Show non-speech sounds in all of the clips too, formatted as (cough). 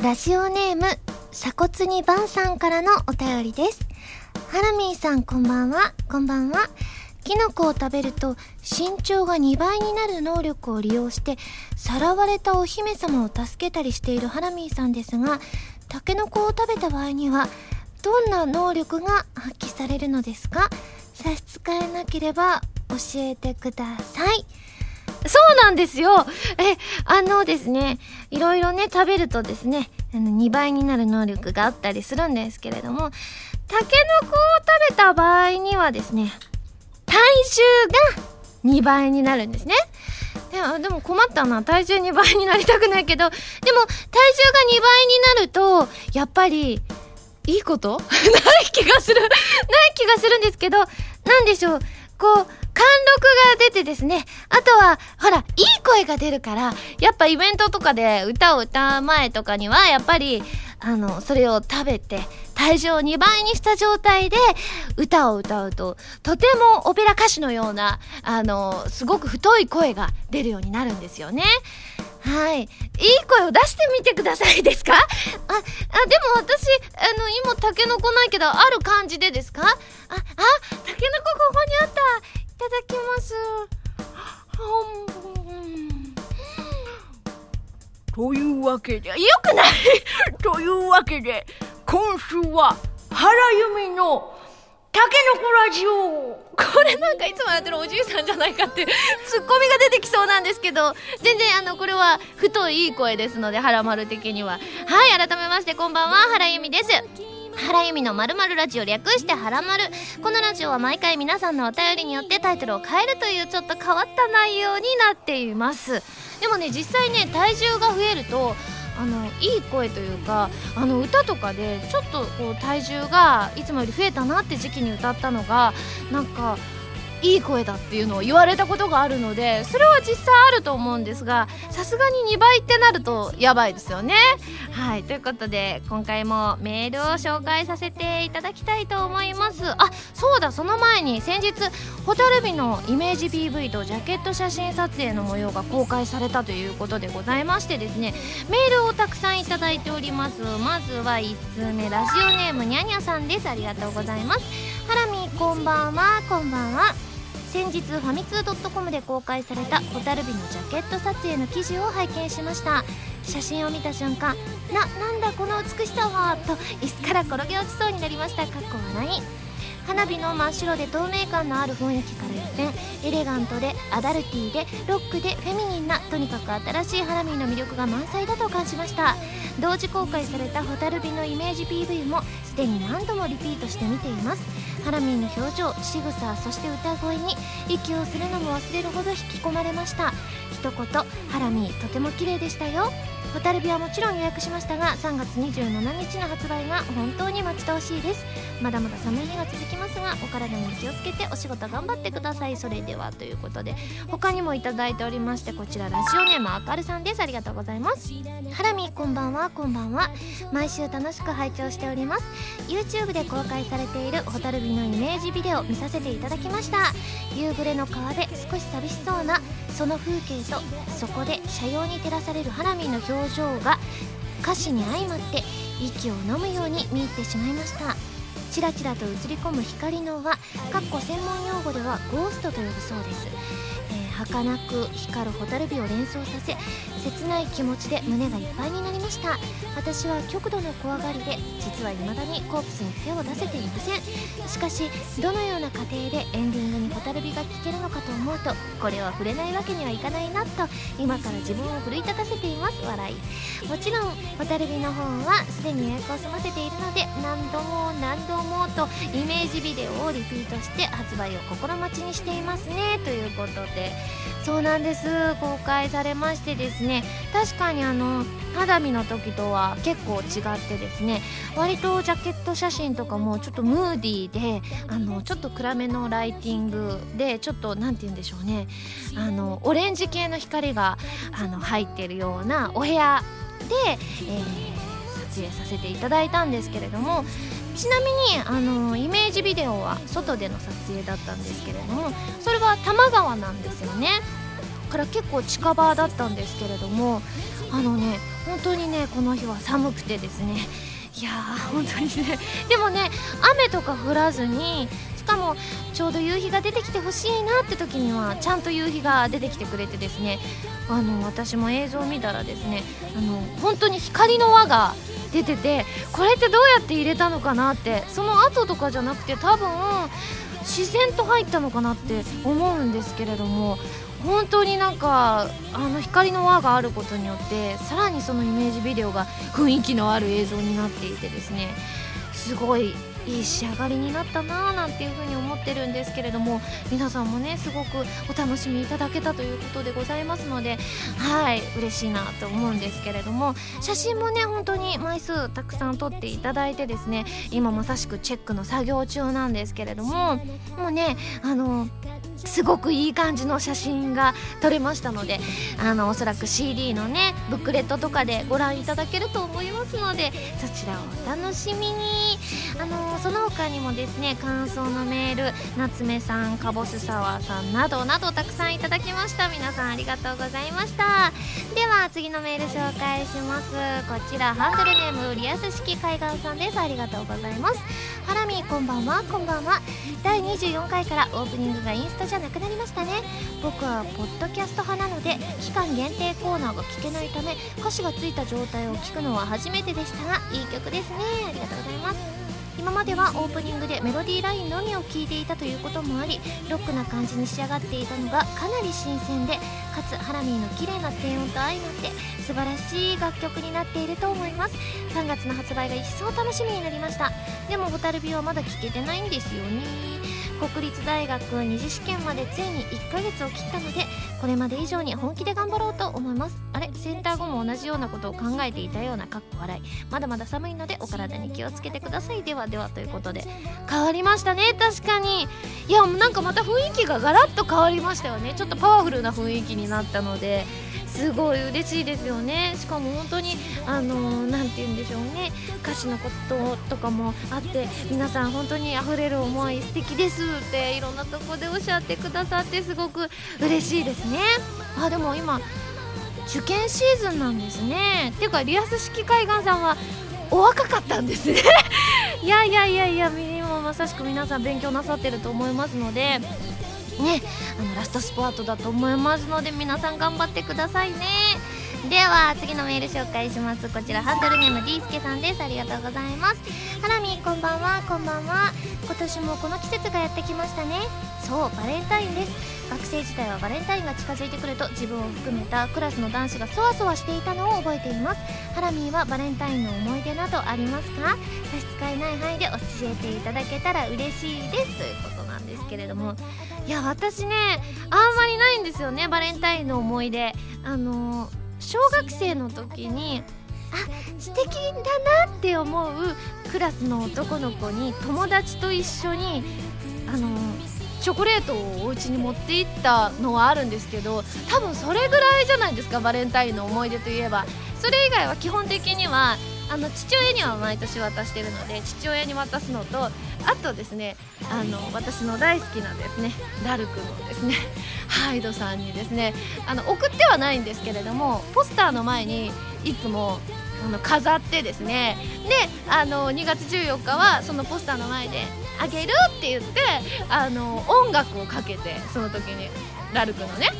ラジオネーム、鎖骨にバンさんからのお便りです。ハラミーさんこんばんは、こんばんは。キノコを食べると身長が2倍になる能力を利用してさらわれたお姫様を助けたりしているハラミーさんですがタケノコを食べた場合にはどんな能力が発揮されるのですか？差し支えなければ教えてくださいそうなんですよえ、あのですね、いろいろね、食べるとですね、あの2倍になる能力があったりするんですけれども、タケノコを食べた場合にはですね、体重が2倍になるんですね。でも困ったな。体重2倍になりたくないけど、でも体重が2倍になると、やっぱり、いいこと？(laughs) ない気がするない気がするんですけど、なんでしょう。こう、貫禄が出てですね。あとは、ほら、いい声が出るから、やっぱイベントとかで歌を歌う前とかには、やっぱり、あの、それを食べて、体重を2倍にした状態で歌を歌うと、とてもオペラ歌手のような、あの、すごく太い声が出るようになるんですよね。はい。いい声を出してみてくださいですか？あ、あ、でも私、あの、今、タケノコないけど、ある感じでですか？あ、あ、タケノコここにあった。いただきます。というわけで、よくない。(laughs) というわけで、今週は、原由美の、タケノコラジオ。これなんかいつもやってるおじいさんじゃないかって (laughs) ツッコミが出てきそうなんですけど全然あのこれは太いいい声ですので原丸的には。はい改めましてこんばんは原由美です原由美のまるラジオ略してはらまるこのラジオは毎回皆さんのお便りによってタイトルを変えるというちょっと変わった内容になっています。でもね実際ね体重が増えるとあのいい声というかあの歌とかでちょっとこう体重がいつもより増えたなって時期に歌ったのがなんかいい声だっていうのを言われたことがあるのでそれは実際あると思うんですがさすがに2倍ってなるとやばいですよね。はいということで今回もメールを紹介させていただきたいと思います。あそうだその前に先日蛍火のイメージ PV とジャケット写真撮影の模様が公開されたということでございましてですねメールをたくさんいただいております。まずは1通目ラジオネームにゃにゃさんです。ありがとうございます。ハラミこんばんはこんばんは。先日ファミツー .com で公開された蛍火のジャケット撮影の記事を拝見しました。写真を見た瞬間ななんだこの美しさはと椅子から転げ落ちそうになりました。かっこ笑い。花火の真っ白で透明感のある雰囲気から一変エレガントでアダルティーでロックでフェミニンなとにかく新しい花火の魅力が満載だと感じました。同時公開された蛍火のイメージ PV もすでに何度もリピートして見ています。ハラミーの表情仕草そして歌声に息をするのも忘れるほど引き込まれました。一言ハラミーとても綺麗でしたよ。蛍火はもちろん予約しましたが3月27日の発売が本当に待ち遠しいです。まだまだ寒い日が続きますがお体に気をつけてお仕事頑張ってください。それではということで他にもいただいておりましてこちらラジオネームあかるさんです。ありがとうございます。ハラミこんばんはこんばんは。毎週楽しく拝聴しております。YouTube で公開されている蛍火のイメージビデオ見させていただきました。夕暮れの川で少し寂しそうなその風景とそこで車用に照らされる花火の表情が歌詞に相まって息を飲むように見入ってしまいました。チラチラと映り込む光の輪かっこ専門用語ではゴーストと呼ぶそうです、儚く光る蛍火を連想させ切ない気持ちで胸がいっぱいになりました。私は極度の怖がりで実は未だにコープスに手を出せていません。しかしどのような過程でエンディングに蛍火が聴けるのかと思うとこれは触れないわけにはいかないなと今から自分を奮い立たせています。笑い。もちろん蛍火の方はすでに予約を済ませているので何度も何度もとイメージビデオをリピートして発売を心待ちにしていますね。ということでそうなんです。公開されましてですね確かにあの肌身の時とは結構違ってですね割とジャケット写真とかもちょっとムーディーであのちょっと暗めのライティングでちょっと何て言うんでしょうねあのオレンジ系の光があの入ってるようなお部屋で、えー、撮影させていただいたんですけれどもちなみにあのイメージビデオは外での撮影だったんですけれどもそれは多摩川なんですよね。から結構近場だったんですけれどもあのね本当にねこの日は寒くてですね。いやー本当にね。でもね雨とか降らずにかもちょうど夕日が出てきてほしいなって時にはちゃんと夕日が出てきてくれてですねあの私も映像を見たらですねあの本当に光の輪が出ててこれってどうやって入れたのかなってその後とかじゃなくて多分自然と入ったのかなって思うんですけれども本当になんかあの光の輪があることによってさらにそのイメージビデオが雰囲気のある映像になっていてですねすごいいい仕上がりになったなぁなんていうふうに思ってるんですけれども皆さんもねすごくお楽しみいただけたということでございますのではい嬉しいなと思うんですけれども写真もね本当に枚数たくさん撮っていただいてですね今まさしくチェックの作業中なんですけれどももうねあのすごくいい感じの写真が撮れましたのであのおそらく CD のねブックレットとかでご覧いただけると思いますのでそちらをお楽しみに。あのその他にもですね感想のメール夏目さんかぼすサワーさんなどなどたくさんいただきました。皆さんありがとうございました。では次のメール紹介します。こちらハンドルネームリアス式海岸さんです。ありがとうございます。ハラミこんばんは。こんばんは。第24回からオープニングがインスタじゃなくなりましたね。僕はポッドキャスト派なので期間限定コーナーが聞けないため歌詞がついた状態を聞くのは初めてでしたがいい曲ですね。ありがとうございます。今まではオープニングでメロディーラインのみを聴いていたということもありロックな感じに仕上がっていたのがかなり新鮮でかつハラミーの綺麗な低音と相まって素晴らしい楽曲になっていると思います。3月の発売が一層楽しみになりました。でもホタルビはまだ聴けてないんですよね。国立大学二次試験までついに1ヶ月を切ったのでこれまで以上に本気で頑張ろうと思います。あれ？センター後も同じようなことを考えていたようなかっこ笑いまだまだ寒いのでお体に気をつけてください。ではではということで。変わりましたね。確かに。いやなんかまた雰囲気がガラッと変わりましたよね。ちょっとパワフルな雰囲気になったので。すごい嬉しいですよね。しかも本当にあの何て言うんでしょうね。歌詞のこととかもあって皆さん本当に溢れる思い素敵ですっていろんなとこでおっしゃってくださってすごく嬉しいですね。あでも今受験シーズンなんですね。っていうかリアス式海岸さんはお若かったんですね。(laughs) いやいやいやいや今まさしく皆さん勉強なさってると思いますのでねあのラストスパートだと思いますので皆さん頑張ってくださいね。では次のメール紹介します。こちらハンドルネーム D スケさんです。ありがとうございます。ハラミこんばんはこんばんは。今年もこの季節がやってきましたね。そうバレンタインです。学生時代はバレンタインが近づいてくると自分を含めたクラスの男子がそわそわしていたのを覚えています。ハラミーはバレンタインの思い出などありますか？差し支えない範囲で教えていただけたら嬉しいですということなんです。けれどもいや私ねあんまりないんですよねバレンタインの思い出。あの小学生の時にあ素敵だなって思うクラスの男の子に友達と一緒にあのチョコレートをお家に持って行ったのはあるんですけど多分それぐらいじゃないですかバレンタインの思い出といえば。それ以外は基本的にはあの父親には毎年渡してるので父親に渡すのとあとですねあの私の大好きなですねラルクのですね (laughs) ハイドさんにですねあの送ってはないんですけれどもポスターの前にいつもあの飾ってですねであの2月14日はそのポスターの前で「あげる!」って言ってあの音楽をかけてその時にラルクのね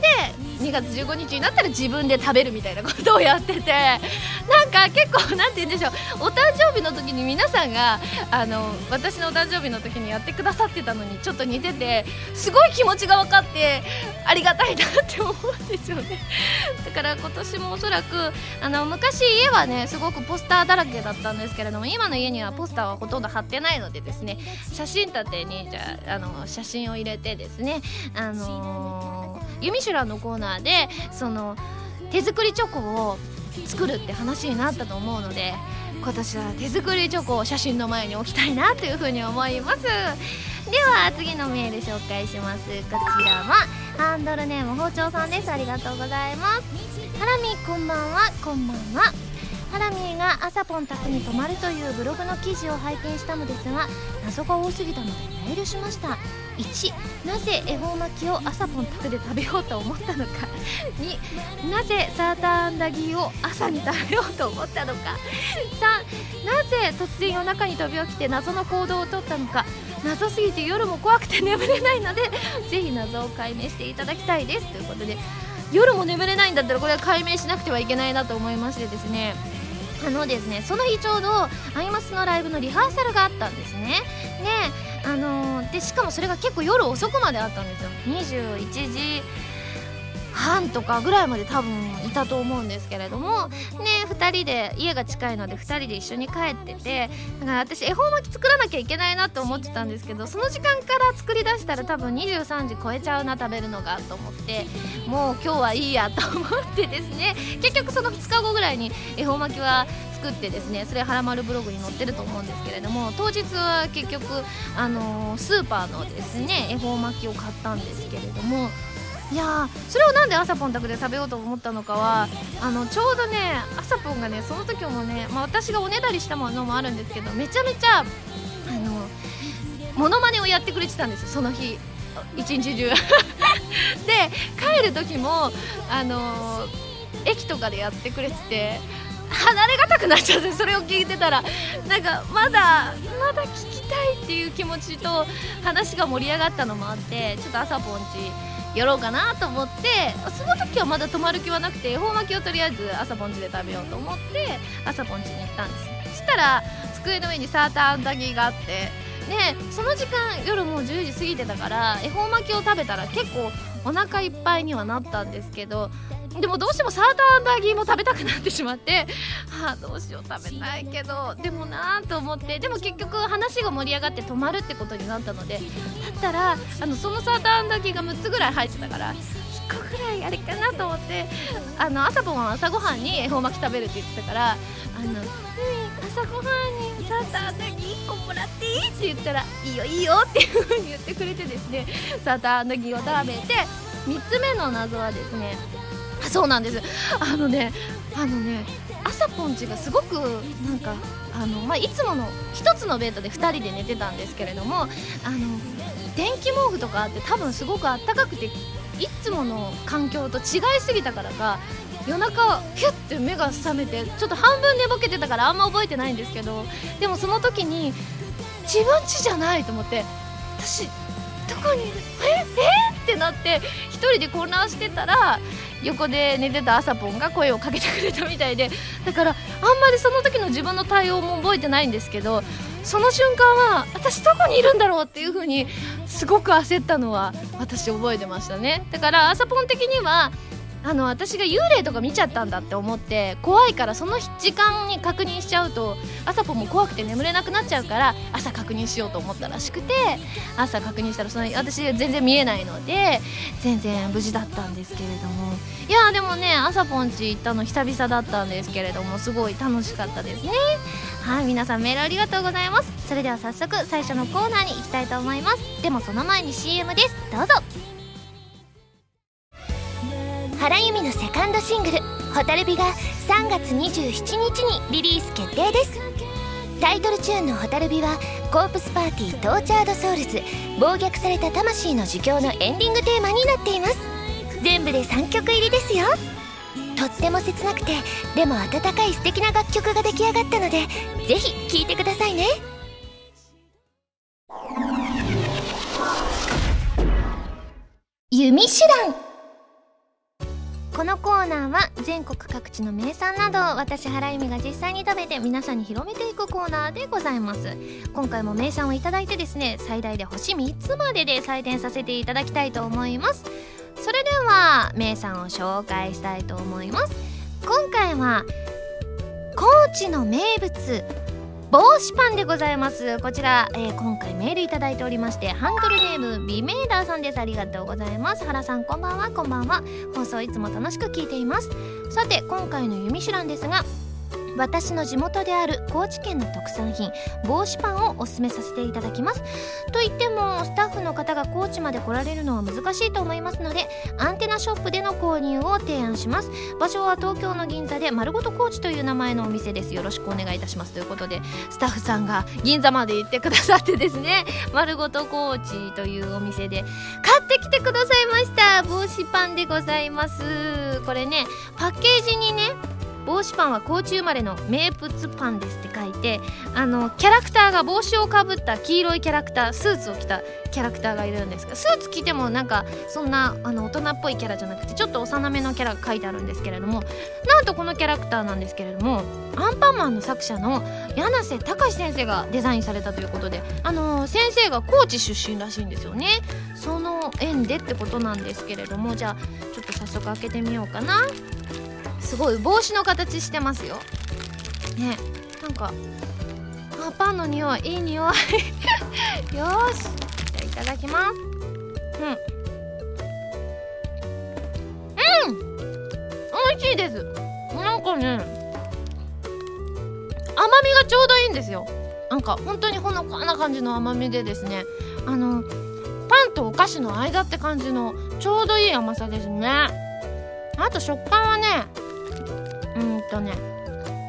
で2月15日になったら自分で食べるみたいなことをやっててなんか結構なんて言うんでしょうお誕生日の時に皆さんがあの私のお誕生日の時にやってくださってたのにちょっと似ててすごい気持ちが分かってありがたいなって思うんですよね。(laughs) だから今年もおそらくあの昔家はねすごくポスターだらけだったんですけれども今の家にはポスターはほとんど貼ってないのでですね写真立てにじゃあの写真を入れてですねあのー、ユミシュラのコーナーでその手作りチョコを作るって話になったと思うので今年は手作りチョコを写真の前に置きたいなというふうに思います。では次のメール紹介します。こちらはハンドルネーム包丁さんです。ありがとうございます。ハラミこんばんは。こんばんは。ハラミーが朝ポン宅に泊まるというブログの記事を拝見したのですが謎が多すぎたのでメールしました。1なぜ恵方巻きを朝ポン宅で食べようと思ったのか。2なぜサーターアンダギーを朝に食べようと思ったのか。3なぜ突然夜中に飛び起きて謎の行動をとったのか。謎すぎて夜も怖くて眠れないのでぜひ謎を解明していただきたいです。ということで夜も眠れないんだったらこれは解明しなくてはいけないなと思いましてですね。あのですねその日ちょうどアイマスのライブのリハーサルがあったんですね。であのーでしかもそれが結構夜遅くまであったんですよ。21時半とかぐらいまで多分いたと思うんですけれども。ね2人で家が近いので2人で一緒に帰ってて。だから私恵方巻き作らなきゃいけないなと思ってたんですけどその時間から作り出したら多分23時超えちゃうな食べるのがと思ってもう今日はいいやと思ってですね。結局その2日後ぐらいに恵方巻きは作ってですねそれはらまるブログに載ってると思うんですけれども当日は結局、あのースーパーのですね恵方巻きを買ったんですけれどもいやそれをなんで朝ポン宅で食べようと思ったのかはあのちょうどね朝ポンがねその時もね、まあ、私がおねだりしたものもあるんですけどめちゃめちゃあのモノマネをやってくれてたんですよその日。一日中。(laughs) で帰る時もあの駅とかでやってくれてて離れがたくなっちゃってそれを聞いてたら。なんかまだまだ聞きたいっていう気持ちと話が盛り上がったのもあってちょっと朝ポンチやろうかなと思ってその時はまだ泊まる気はなくて恵方巻きをとりあえず朝ポンチで食べようと思って朝ポンチに行ったんですそしたら机の上にサーターアンダギーがあってでその時間夜もう10時過ぎてたから恵方巻きを食べたら結構お腹いっぱいにはなったんですけどでもどうしてもサーターアンダーギーも食べたくなってしまってはあどうしよう食べたいけどでもなーと思ってでも結局話が盛り上がって止まるってことになったのでだったらあのそのサーターアンダーギーが6つぐらい入ってたから1個ぐらいあれかなと思ってあの朝ごは朝ごはんに恵方巻き食べるって言ってたから「あの朝ごはんにサーターアンダギー1個もらっていい?」って言ったら「いいよいいよ」っていう風に言ってくれてですねサーターアンダギを食べて3つ目の謎はですねあそうなんですあのねあのね朝ポンチがすごくなんかあの、まあ、いつもの1つのベッドで2人で寝てたんですけれどもあの電気毛布とかあって多分すごくあったかくていつもの環境と違いすぎたからか夜中ヒュッて目が覚めてちょっと半分寝ぼけてたからあんま覚えてないんですけどでもその時に自分家じゃないと思って私どこにいる？え？え？ってなって一人で混乱してたら横で寝てた朝ポンが声をかけてくれたみたいでだからあんまりその時の自分の対応も覚えてないんですけどその瞬間は私どこにいるんだろうっていう風にすごく焦ったのは私覚えてましたね。だから朝ポン的にはあの私が幽霊とか見ちゃったんだって思って怖いからその時間に確認しちゃうと朝ポンも怖くて眠れなくなっちゃうから朝確認しようと思ったらしくて朝確認したらその私全然見えないので全然無事だったんですけれども。いやでもね朝ポンチ行ったの久々だったんですけれどもすごい楽しかったですね。はい皆さんメールありがとうございます。それでは早速最初のコーナーに行きたいと思います。でもその前に CM です。どうぞ。原由実のセカンドシングル「ホタルビ」が3月27日にリリース決定です。タイトルチューンの「ホタルビ」はコープスパーティー Tortured Souls 暴虐された魂の呪叫のエンディングテーマになっています。全部で3曲入りですよ。とっても切なくてでも温かい素敵な楽曲が出来上がったのでぜひ聴いてくださいね。弓手段。このコーナーは全国各地の名産などを私原由美が実際に食べて皆さんに広めていくコーナーでございます。今回も名産をいただいてですね最大で星3つまでで採点させていただきたいと思います。それでは名産を紹介したいと思います。今回は高知の名物帽子パンでございます。こちら、えー今回メールいただいておりましてハンドルネームビメーダーさんです。ありがとうございます。原さんこんばんは。こんばんは。放送いつも楽しく聞いています。さて今回の弓手段ですが私の地元である高知県の特産品帽子パンをおすすめさせていただきます。と言ってもスタッフの方が高知まで来られるのは難しいと思いますのでアンテナショップでの購入を提案します。場所は東京の銀座で丸ごと高知という名前のお店です。よろしくお願いいたします。ということでスタッフさんが銀座まで行ってくださってですね丸ごと高知というお店で買ってきてくださいました。帽子パンでございます。これねパッケージにね帽子パンは高知生まれの名物パンですって書いてあのキャラクターが帽子をかぶった黄色いキャラクタースーツを着たキャラクターがいるんですがスーツ着てもなんかそんなあの大人っぽいキャラじゃなくてちょっと幼めのキャラが書いてあるんですけれどもなんとこのキャラクターなんですけれどもアンパンマンの作者の柳瀬隆先生がデザインされたということであの先生が高知出身らしいんですよね。その縁でってことなんですけれどもじゃあちょっと早速開けてみようかな。すごい帽子の形してますよ。ね。なんかあパンの匂いいい匂い。(laughs) よし。じゃあいただきます。うん。うん。美味しいです。なんかね甘みがちょうどいいんですよ。なんか本当にほのかな感じの甘みでですね。あのパンとお菓子の間って感じのちょうどいい甘さですね。あと食感はねうんとね。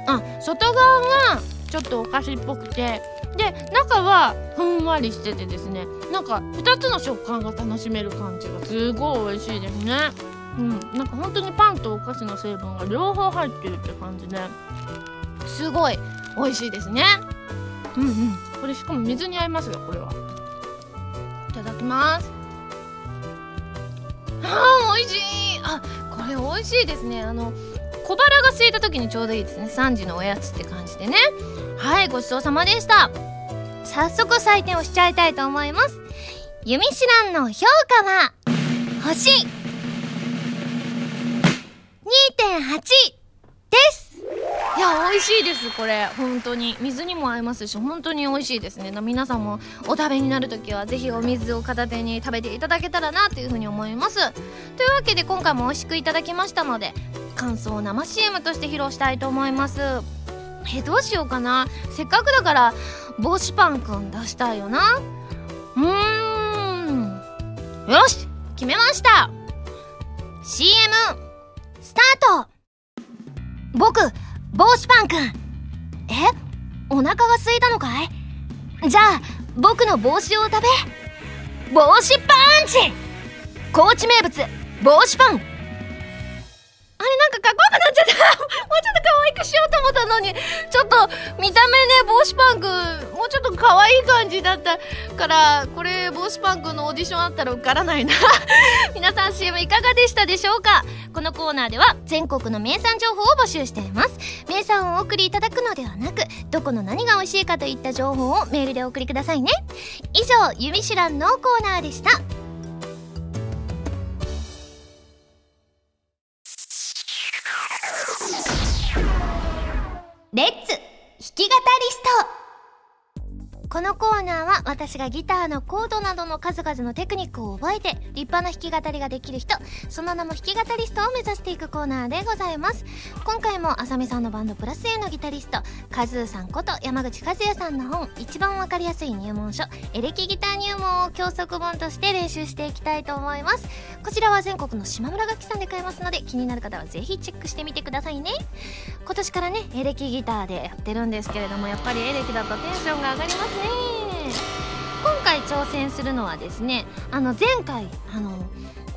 あ外側がちょっとお菓子っぽくて。で中はふんわりしててですね。なんか2つの食感が楽しめる感じがすごい美味しいですね。うん。なんか本当にパンとお菓子の成分が両方入ってるって感じで。すごい美味しいですね。うんうん。これしかも水に合いますよこれは。いただきます。あー美味しい。あこれ美味しいですね。あの小腹が空いた時にちょうどいいですね。3時のおやつって感じでね。はいごちそうさまでした。早速採点をしちゃいたいと思います。ユミシランの評価は星2.8です。いや美味しいですこれ。本当に。水にも合いますし本当に美味しいですね。皆さんもお食べになる時はぜひお水を片手に食べていただけたらなというふうに思います。というわけで今回も美味しくいただきましたので感想を生 CM として披露したいと思います。えどうしようかな。せっかくだから帽子パンくん出したいよな。うーん。よし決めました。CM スタート。僕帽子パンくん。え？お腹が空いたのかい？じゃあ僕の帽子を食べ帽子パンチ！高知名物帽子パン。あれなんかかっこよくなっちゃった。もうちょっと可愛くしようと思ったのにちょっと見た目ね帽子パンくんもうちょっと可愛い感じだったからこれ帽子パンくんのオーディションあったら受からないな。(laughs) 皆さん CM いかがでしたでしょうか？このコーナーでは全国の名産情報を募集しています。名産をお送りいただくのではなくどこの何が美味しいかといった情報をメールでお送りくださいね。以上「ゆみしらん」のコーナーでした。レッツ弾き語りスト。このコーナーは私がギターのコードなどの数々のテクニックを覚えて立派な弾き語りができる人その名も弾き語りストを目指していくコーナーでございます。今回もあさみさんのバンドプラス A のギタリストカズーさんこと山口和也さんの本一番わかりやすい入門書エレキギター入門を教則本として練習していきたいと思います。こちらは全国の島村楽器さんで買えますので気になる方はぜひチェックしてみてくださいね。今年からねエレキギターでやってるんですけれどもやっぱりエレキだとテンションが上がります今回挑戦するのはですねあの前回あの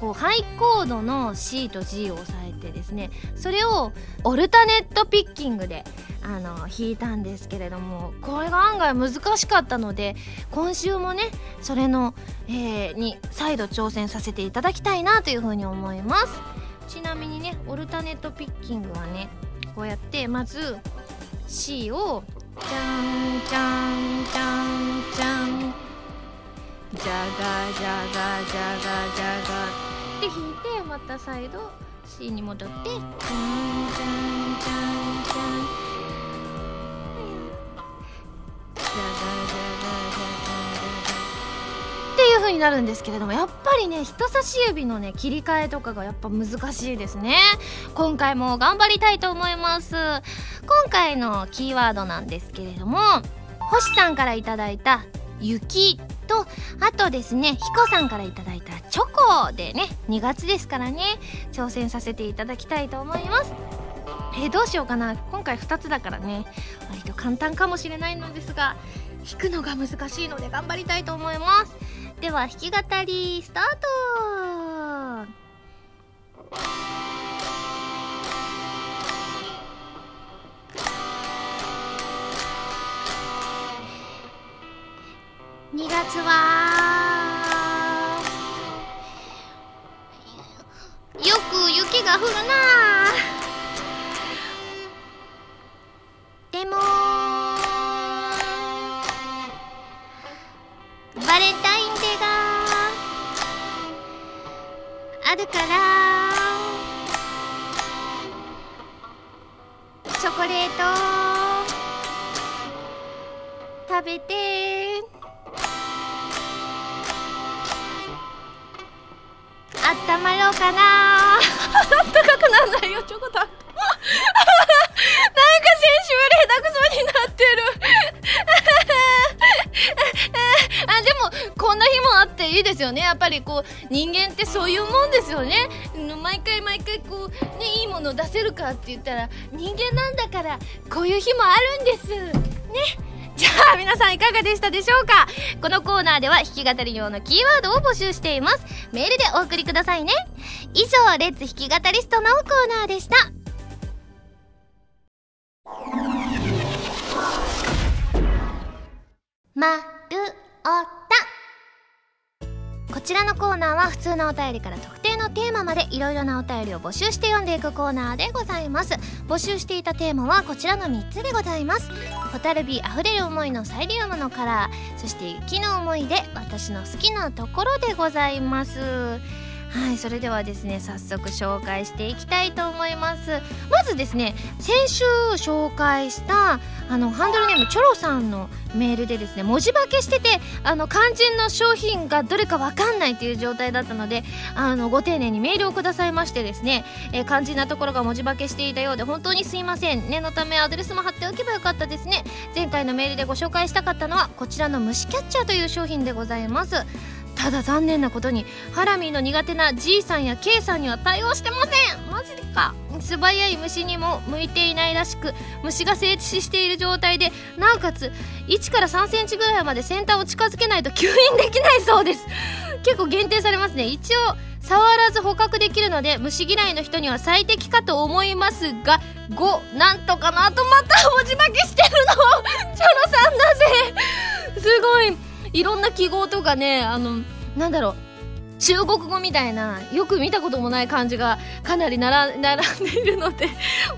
こうハイコードの C と G を押さえてですねそれをオルタネットピッキングであの弾いたんですけれどもこれが案外難しかったので今週もねそれの、えーに再度挑戦させていただきたいなというふうに思います。ちなみにねオルタネットピッキングはねこうやってまず C をじゃんじゃんじゃんじゃんじゃがじゃがじゃがじゃがって弾いてまた再度 C に戻って。じゃんじゃんじゃんじゃんになるんですけれどもやっぱりね人差し指のね切り替えとかがやっぱ難しいですね。今回も頑張りたいと思います。今回のキーワードなんですけれども星さんから頂いた雪とあとですねひこさんから頂いたチョコでね2月ですからね挑戦させていただきたいと思います。え、どうしようかな。今回2つだからね割と簡単かもしれないのですが弾くのが難しいので頑張りたいと思います。では弾き語りスタート。2月はよく雪が降るな。べてあったまろうかなあったかくなんないよチョコだなんか先週より下手くそになってる。あでもこんな日もあっていいですよね。やっぱりこう人間ってそういうもんですよね。毎回毎回こうねいいもの出せるかって言ったら人間なんだからこういう日もあるんです。ね。あ (laughs) 皆さんいかがでしたでしょうか？このコーナーでは弾き語り用のキーワードを募集しています。メールでお送りくださいね。以上レッツ弾き語りストのコーナーでした。まるおた。こちらのコーナーは普通のお便りから特定のテーマまでいろいろなお便りを募集して読んでいくコーナーでございます。募集していたテーマはこちらの3つでございます。ホタルビーあふれる思いのサイリウムのカラー。そして雪の思い出私の好きなところでございます。はいそれではですね早速紹介していきたいと思います。まずですね先週紹介したあのハンドルネームチョロさんのメールでですね文字化けしててあの肝心の商品がどれか分かんないという状態だったのであのご丁寧にメールをくださいましてですね、えー、肝心なところが文字化けしていたようで本当にすいません。念のためアドレスも貼っておけばよかったですね。前回のメールでご紹介したかったのはこちらの虫キャッチャーという商品でございます。ただ残念なことにハラミーの苦手な G さんや K さんには対応してません。マジか。素早い虫にも向いていないらしく虫が静止している状態でなおかつ1から3センチぐらいまで先端を近づけないと吸引できないそうです。結構限定されますね。一応触らず捕獲できるので虫嫌いの人には最適かと思いますが5なんとかなとまた文字化けしてるの。チョロさんなぜ。すごい。いろんな記号とかねあのなんだろう中国語みたいなよく見たこともない漢字がかなり並んでいるので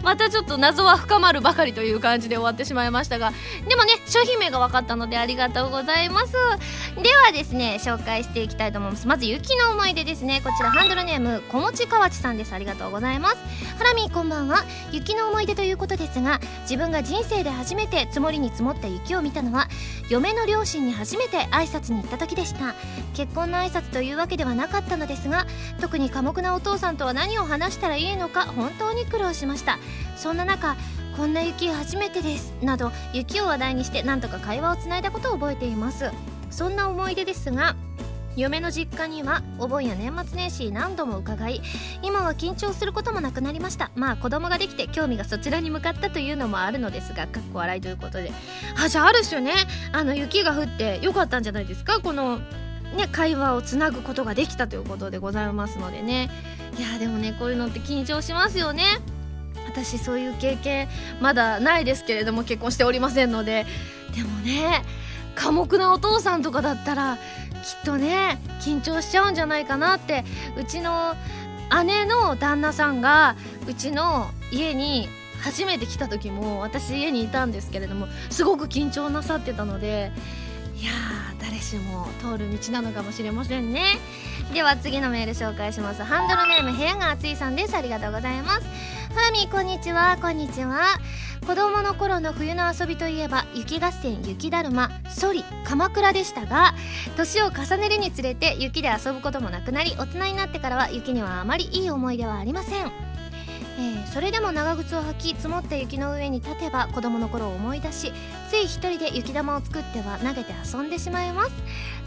またちょっと謎は深まるばかりという感じで終わってしまいましたがでもね商品名が分かったのでありがとうございます。ではですね紹介していきたいと思います。まず雪の思い出ですね。こちらハンドルネーム小持河内さんです。ありがとうございます。ハラミこんばんは。雪の思い出ということですが自分が人生で初めて積もりに積もった雪を見たのは嫁の両親に初めて挨拶に行った時でした。結婚の挨拶というわけではなかったのですが特に寡黙なお父さんとは何を話したらいいのか本当に苦労しました。そんな中こんな雪初めてですなど雪を話題にして何とか会話をつないだことを覚えています。そんな思い出ですが嫁の実家にはお盆や年末年始何度も伺い今は緊張することもなくなりました。まあ子供ができて興味がそちらに向かったというのもあるのですがかっこ笑いということで。あじゃあある種ね。あの雪が降ってよかったんじゃないですか？このね会話をつなぐことができたということでございますのでね。いやでもねこういうのって緊張しますよね。私そういう経験まだないですけれども結婚しておりませんので。でもね寡黙なお父さんとかだったらきっとね緊張しちゃうんじゃないかなって。うちの姉の旦那さんがうちの家に初めて来た時も私家にいたんですけれどもすごく緊張なさってたのでいやー誰しも通る道なのかもしれませんね。では次のメール紹介します。ハンドルネーム部屋が暑いさんです。ありがとうございます。ハラミこんにちは。こんにちは。子供の頃の冬の遊びといえば雪合戦雪だるま。ソリ鎌倉でしたが年を重ねるにつれて雪で遊ぶこともなくなり大人になってからは雪にはあまりいい思い出はありません。えーそれでも長靴を履き積もった雪の上に立てば子供の頃を思い出しつい一人で雪玉を作っては投げて遊んでしまいます。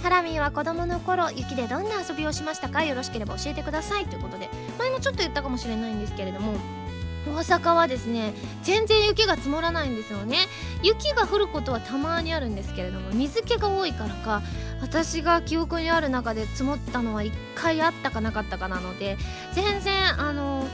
ハラミーは子供の頃雪でどんな遊びをしましたか？よろしければ教えてください。ということで前もちょっと言ったかもしれないんですけれども大阪はですね全然雪が積もらないんですよね。雪が降ることはたまにあるんですけれども水気が多いからか私が記憶にある中で積もったのは1回あったかなかったかなので全然あの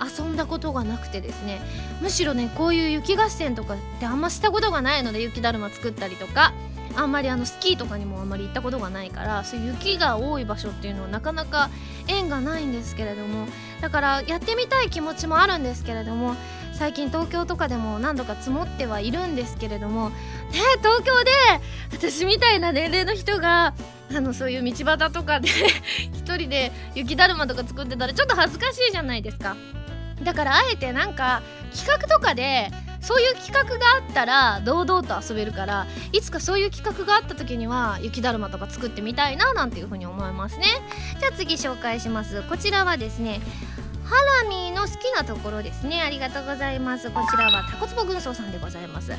遊んだことがなくてですねむしろねこういう雪合戦とかってあんましたことがないので雪だるま作ったりとかあんまりあのスキーとかにもあんまり行ったことがないからそういう雪が多い場所っていうのはなかなか縁がないんですけれどもだからやってみたい気持ちもあるんですけれども最近東京とかでも何度か積もってはいるんですけれどもね東京で私みたいな年齢の人があのそういう道端とかで (laughs) 一人で雪だるまとか作ってたらちょっと恥ずかしいじゃないですか。だからあえてなんか企画とかでそういう企画があったら堂々と遊べるからいつかそういう企画があった時には雪だるまとか作ってみたいななんていうふうに思いますね。じゃあ次紹介します。こちらはですねハラミーの好きなところですね。ありがとうございます。こちらはタコツボ軍曹さんでございます。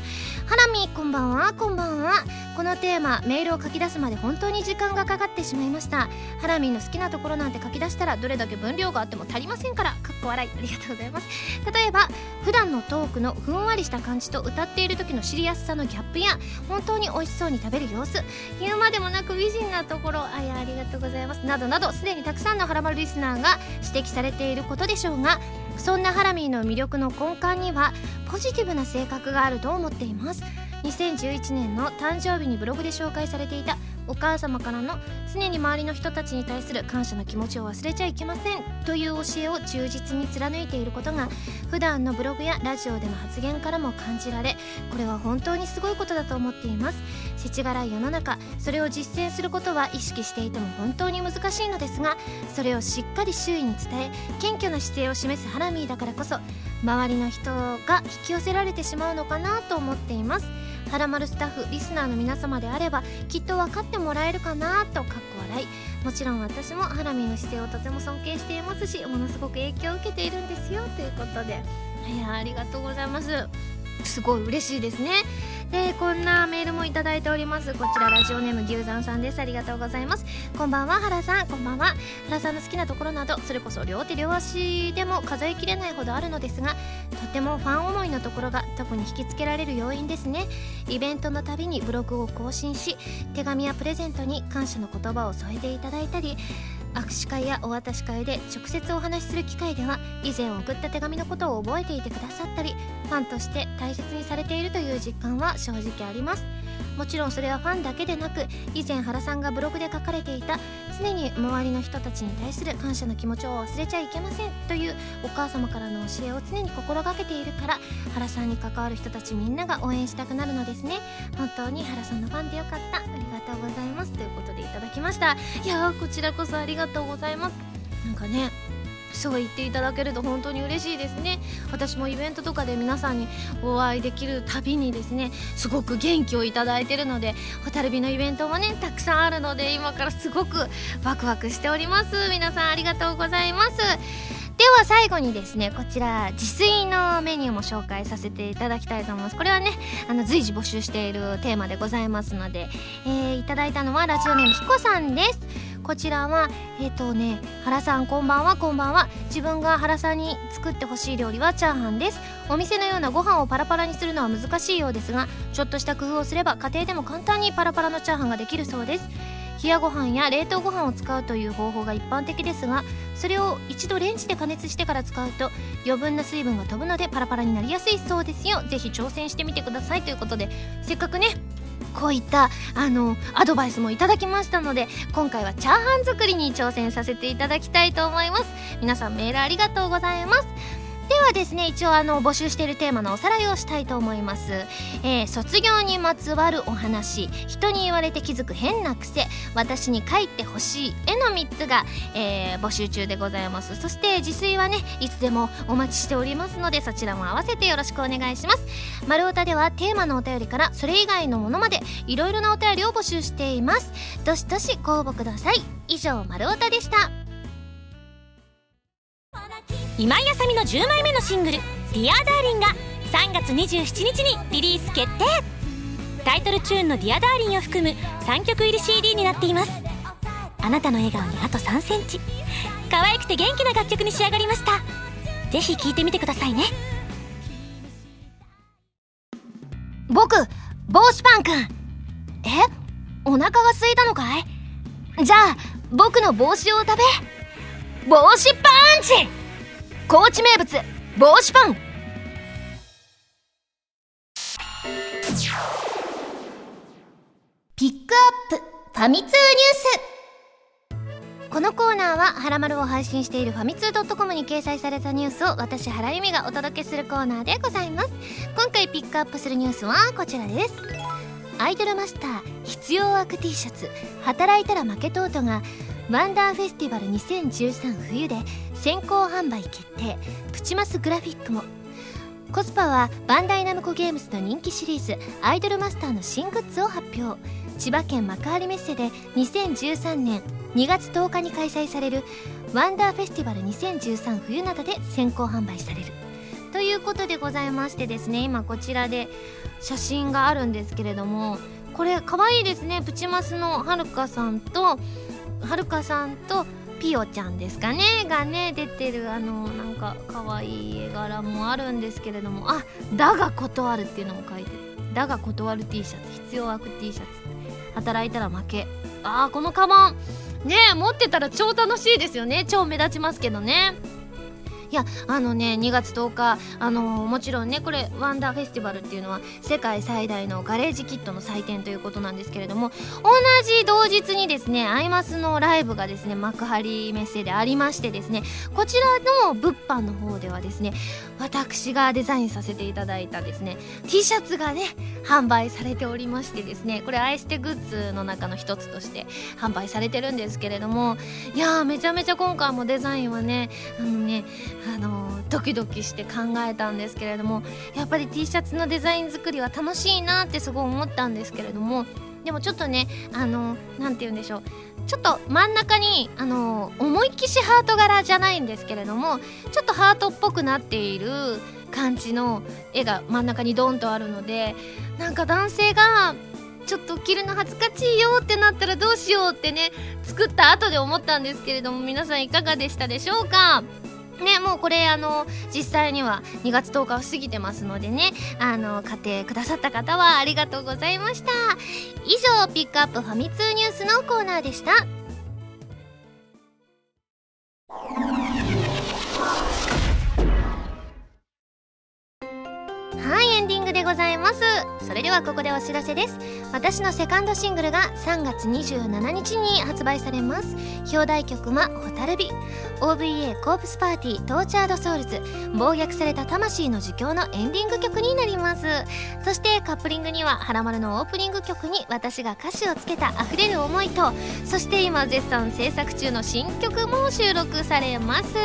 ハラミこんばんは。こんばんは。このテーマメールを書き出すまで本当に時間がかかってしまいました。ハラミーの好きなところなんて書き出したらどれだけ分量があっても足りませんからかっこ笑い。ありがとうございます。例えば普段のトークのふんわりした感じと歌っている時の知りやすさのギャップや本当に美味しそうに食べる様子。言うまでもなく美人なところあやありがとうございます。などなどすでにたくさんのハラマルリスナーが指摘されていることことでしょうがそんなハラミーの魅力の根幹にはポジティブな性格があると思っています。2011年の誕生日にブログで紹介されていたお母様からの常に周りの人たちに対する感謝の気持ちを忘れちゃいけません。という教えを忠実に貫いていることが普段のブログやラジオでの発言からも感じられこれは本当にすごいことだと思っています。世知辛い世の中それを実践することは意識していても本当に難しいのですがそれをしっかり周囲に伝え謙虚な姿勢を示すハラミーだからこそ周りの人が引き寄せられてしまうのかなと思っています。ハラマルスタッフリスナーの皆様であればきっと分かってもらえるかなとかっこ笑い。もちろん私もハラミーの姿勢をとても尊敬していますしものすごく影響を受けているんですよということで。いやありがとうございます。すごい嬉しいですね。でこんなメールもいただいております。こちらラジオネーム牛山さんです。ありがとうございます。こんばんは原さん。こんばんは。原さんの好きなところなどそれこそ両手両足でも数えきれないほどあるのですがとてもファン思いのところが特に引きつけられる要因ですね。イベントのたびにブログを更新し手紙やプレゼントに感謝の言葉を添えていただいたり握手会やお渡し会で直接お話しする機会では以前送った手紙のことを覚えていてくださったりファンとして大切にされているという実感は正直あります。もちろんそれはファンだけでなく以前原さんがブログで書かれていた常に周りの人たちに対する感謝の気持ちを忘れちゃいけませんというお母様からの教えを常に心がけているから原さんに関わる人たちみんなが応援したくなるのですね。本当に原さんのファンでよかった。ありがとうございます。ということでいただきました。いやーこちらこそありがとうございます。なんかねそう言っていただけると本当に嬉しいですね。私もイベントとかで皆さんにお会いできるたびにですねすごく元気をいただいてるので蛍火のイベントもねたくさんあるので今からすごくワクワクしております。皆さんありがとうございます。では最後にですねこちら自炊のメニューも紹介させていただきたいと思います。これはねあの随時募集しているテーマでございますので、えーいただいたのはラジオネームひこさんです。こちらはえっ、とね原さんこんばんはこんばんは。自分が原さんに作ってほしい料理はチャーハンです。お店のようなご飯をパラパラにするのは難しいようですがちょっとした工夫をすれば家庭でも簡単にパラパラのチャーハンができるそうです。冷やご飯や冷凍ご飯を使うという方法が一般的ですがそれを一度レンジで加熱してから使うと余分な水分が飛ぶのでパラパラになりやすいそうですよ。ぜひ挑戦してみてください。ということでせっかくねこういったあのアドバイスもいただきましたので今回はチャーハン作りに挑戦させていただきたいと思います。皆さんメールありがとうございます。ではですね一応あの募集しているテーマのおさらいをしたいと思います、えー、卒業にまつわるお話。人に言われて気づく変な癖。私に書いてほしい絵の3つが、えー、募集中でございます。そして自炊はねいつでもお待ちしておりますのでそちらも合わせてよろしくお願いします。丸太ではテーマのお便りからそれ以外のものまでいろいろなお便りを募集しています。どしどしご応募ください。以上丸太でした。今井麻美の10枚目のシングル「 Dear Darling」が3月27日にリリース決定。タイトルチューンの「ディアダーリンを含む3曲入り CD になっています。あなたの笑顔にあと3センチ。可愛くて元気な楽曲に仕上がりました。ぜひ聴いてみてくださいね。僕帽子パンくんえ？お腹が空いたのかい？じゃあ僕の帽子を食べ。帽子パンチ！高知名物帽子パン。ピックアップファミ通ニュース。このコーナーは「はらまる」を配信しているファミツー .com に掲載されたニュースを私原由美がお届けするコーナーでございます。今回ピックアップするニュースはこちらです。アイドルマスター必要悪 T シャツ働いたら負けとうとがワンダーフェスティバル2013冬で先行販売決定。プチマスグラフィックも。コスパはバンダイナムコゲームズの人気シリーズ。アイドルマスターの新グッズを発表。千葉県幕張メッセで2013年2月10日に開催されるワンダーフェスティバル2013冬などで先行販売される。ということでございましてですね今こちらで写真があるんですけれどもこれ可愛いですね。プチマスのはるかさんとはるかさんとピオちゃんですかねがね出てるあのなんか可愛い絵柄もあるんですけれども。あだが断るっていうのも書いてるだが断る T シャツ必要悪 T シャツ。働いたら負けあーこのカバン。ね持ってたら超楽しいですよね。超目立ちますけどね。いやあのね2月10日あのもちろんねこれワンダーフェスティバルっていうのは世界最大のガレージキットの祭典ということなんですけれども同じ同日にですねアイマスのライブがですね幕張メッセでありましてですねこちらの物販の方ではですね私がデザインさせていただいたですね T シャツがね販売されておりましてですねこれアイステグッズの中の一つとして販売されてるんですけれどもいやーめちゃめちゃ今回もデザインはねあのねあのドキドキして考えたんですけれどもやっぱり T シャツのデザイン作りは楽しいなってすごい思ったんですけれどもでもちょっとねあの何て言うんでしょうちょっと真ん中にあの思いっきしハート柄じゃないんですけれどもちょっとハートっぽくなっている感じの絵が真ん中にドンとあるのでなんか男性がちょっと着るの恥ずかしいよってなったらどうしようってね作った後で思ったんですけれども皆さんいかがでしたでしょうか？ね、もうこれあの実際には2月10日を過ぎてますのでねあの買ってくださった方はありがとうございました。以上ピックアップファミ通ニュースのコーナーでした。はいエンディングでございます。それではここでお知らせです。私のセカンドシングルが3月27日に発売されます。表題曲は「蛍火」OVA コープスパーティー Tortured Souls。暴虐された魂の呪叫のエンディング曲になります。そしてカップリングには「はらまる」のオープニング曲に私が歌詞をつけた溢れる思いとそして今絶賛制作中の新曲も収録されます。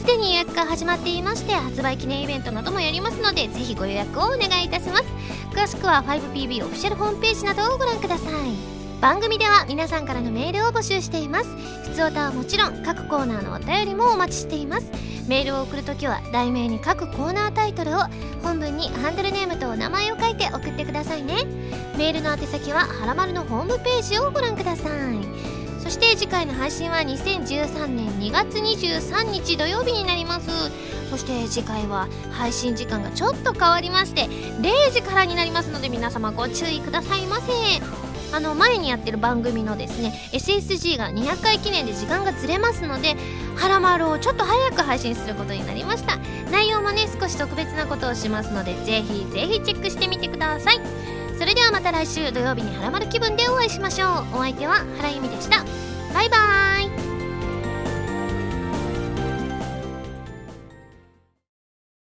すでに予約が始まっていまして発売記念イベントなどもやりますのでぜひご予約をお願いいたします。詳しくは 5PB オフィシャルホームページなどをご覧ください。番組では皆さんからのメールを募集しています。普通歌はもちろん各コーナーのお便りもお待ちしています。メールを送るときは題名に各コーナータイトルを本文にハンドルネームとお名前を書いて送ってくださいね。メールの宛先ははらまるのホームページをご覧ください。そして次回の配信は2013年2月23日土曜日になります。そして次回は配信時間がちょっと変わりまして0時からになりますので皆様ご注意くださいませ。あの前にやってる番組のですね SSG が200回記念で時間がずれますので「はらまる」をちょっと早く配信することになりました。内容もね少し特別なことをしますのでぜひぜひチェックしてみてください。それではまた来週土曜日にハラマル気分でお会いしましょう。お相手は原由美でした。バイバーイ。